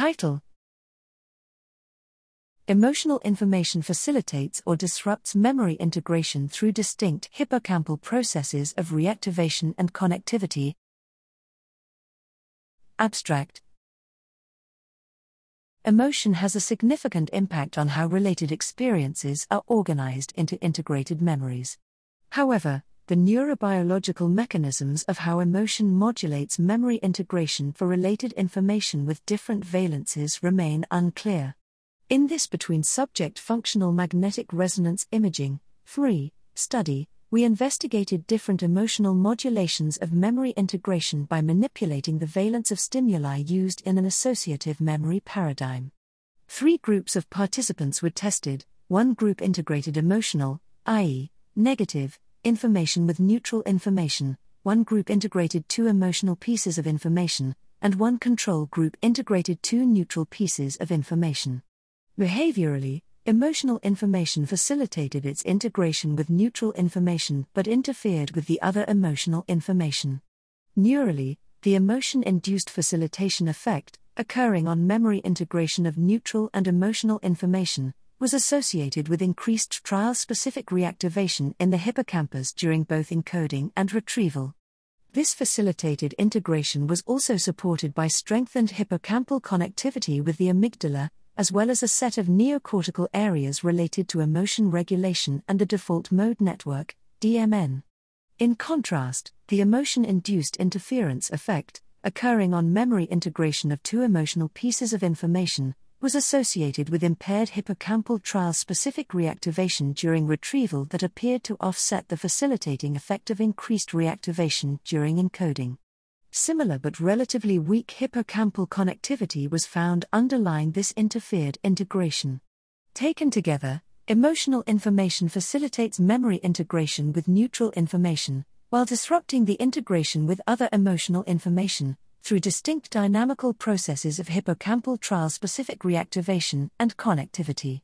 Title Emotional information facilitates or disrupts memory integration through distinct hippocampal processes of reactivation and connectivity. Abstract Emotion has a significant impact on how related experiences are organized into integrated memories. However, the neurobiological mechanisms of how emotion modulates memory integration for related information with different valences remain unclear. In this between subject functional magnetic resonance imaging fMRI study, we investigated different emotional modulations of memory integration by manipulating the valence of stimuli used in an associative memory paradigm. Three groups of participants were tested one group integrated emotional, i.e., negative, information with neutral information, one group integrated two emotional pieces of information, and one control group integrated two neutral pieces of information. Behaviorally, emotional information facilitated its integration with neutral information but interfered with the other emotional information. Neurally, the emotion induced facilitation effect, occurring on memory integration of neutral and emotional information, was associated with increased trial specific reactivation in the hippocampus during both encoding and retrieval. This facilitated integration was also supported by strengthened hippocampal connectivity with the amygdala, as well as a set of neocortical areas related to emotion regulation and the default mode network, DMN. In contrast, the emotion induced interference effect, occurring on memory integration of two emotional pieces of information, was associated with impaired hippocampal trial specific reactivation during retrieval that appeared to offset the facilitating effect of increased reactivation during encoding. Similar but relatively weak hippocampal connectivity was found underlying this interfered integration. Taken together, emotional information facilitates memory integration with neutral information, while disrupting the integration with other emotional information, through distinct dynamical processes of hippocampal trial specific reactivation and connectivity.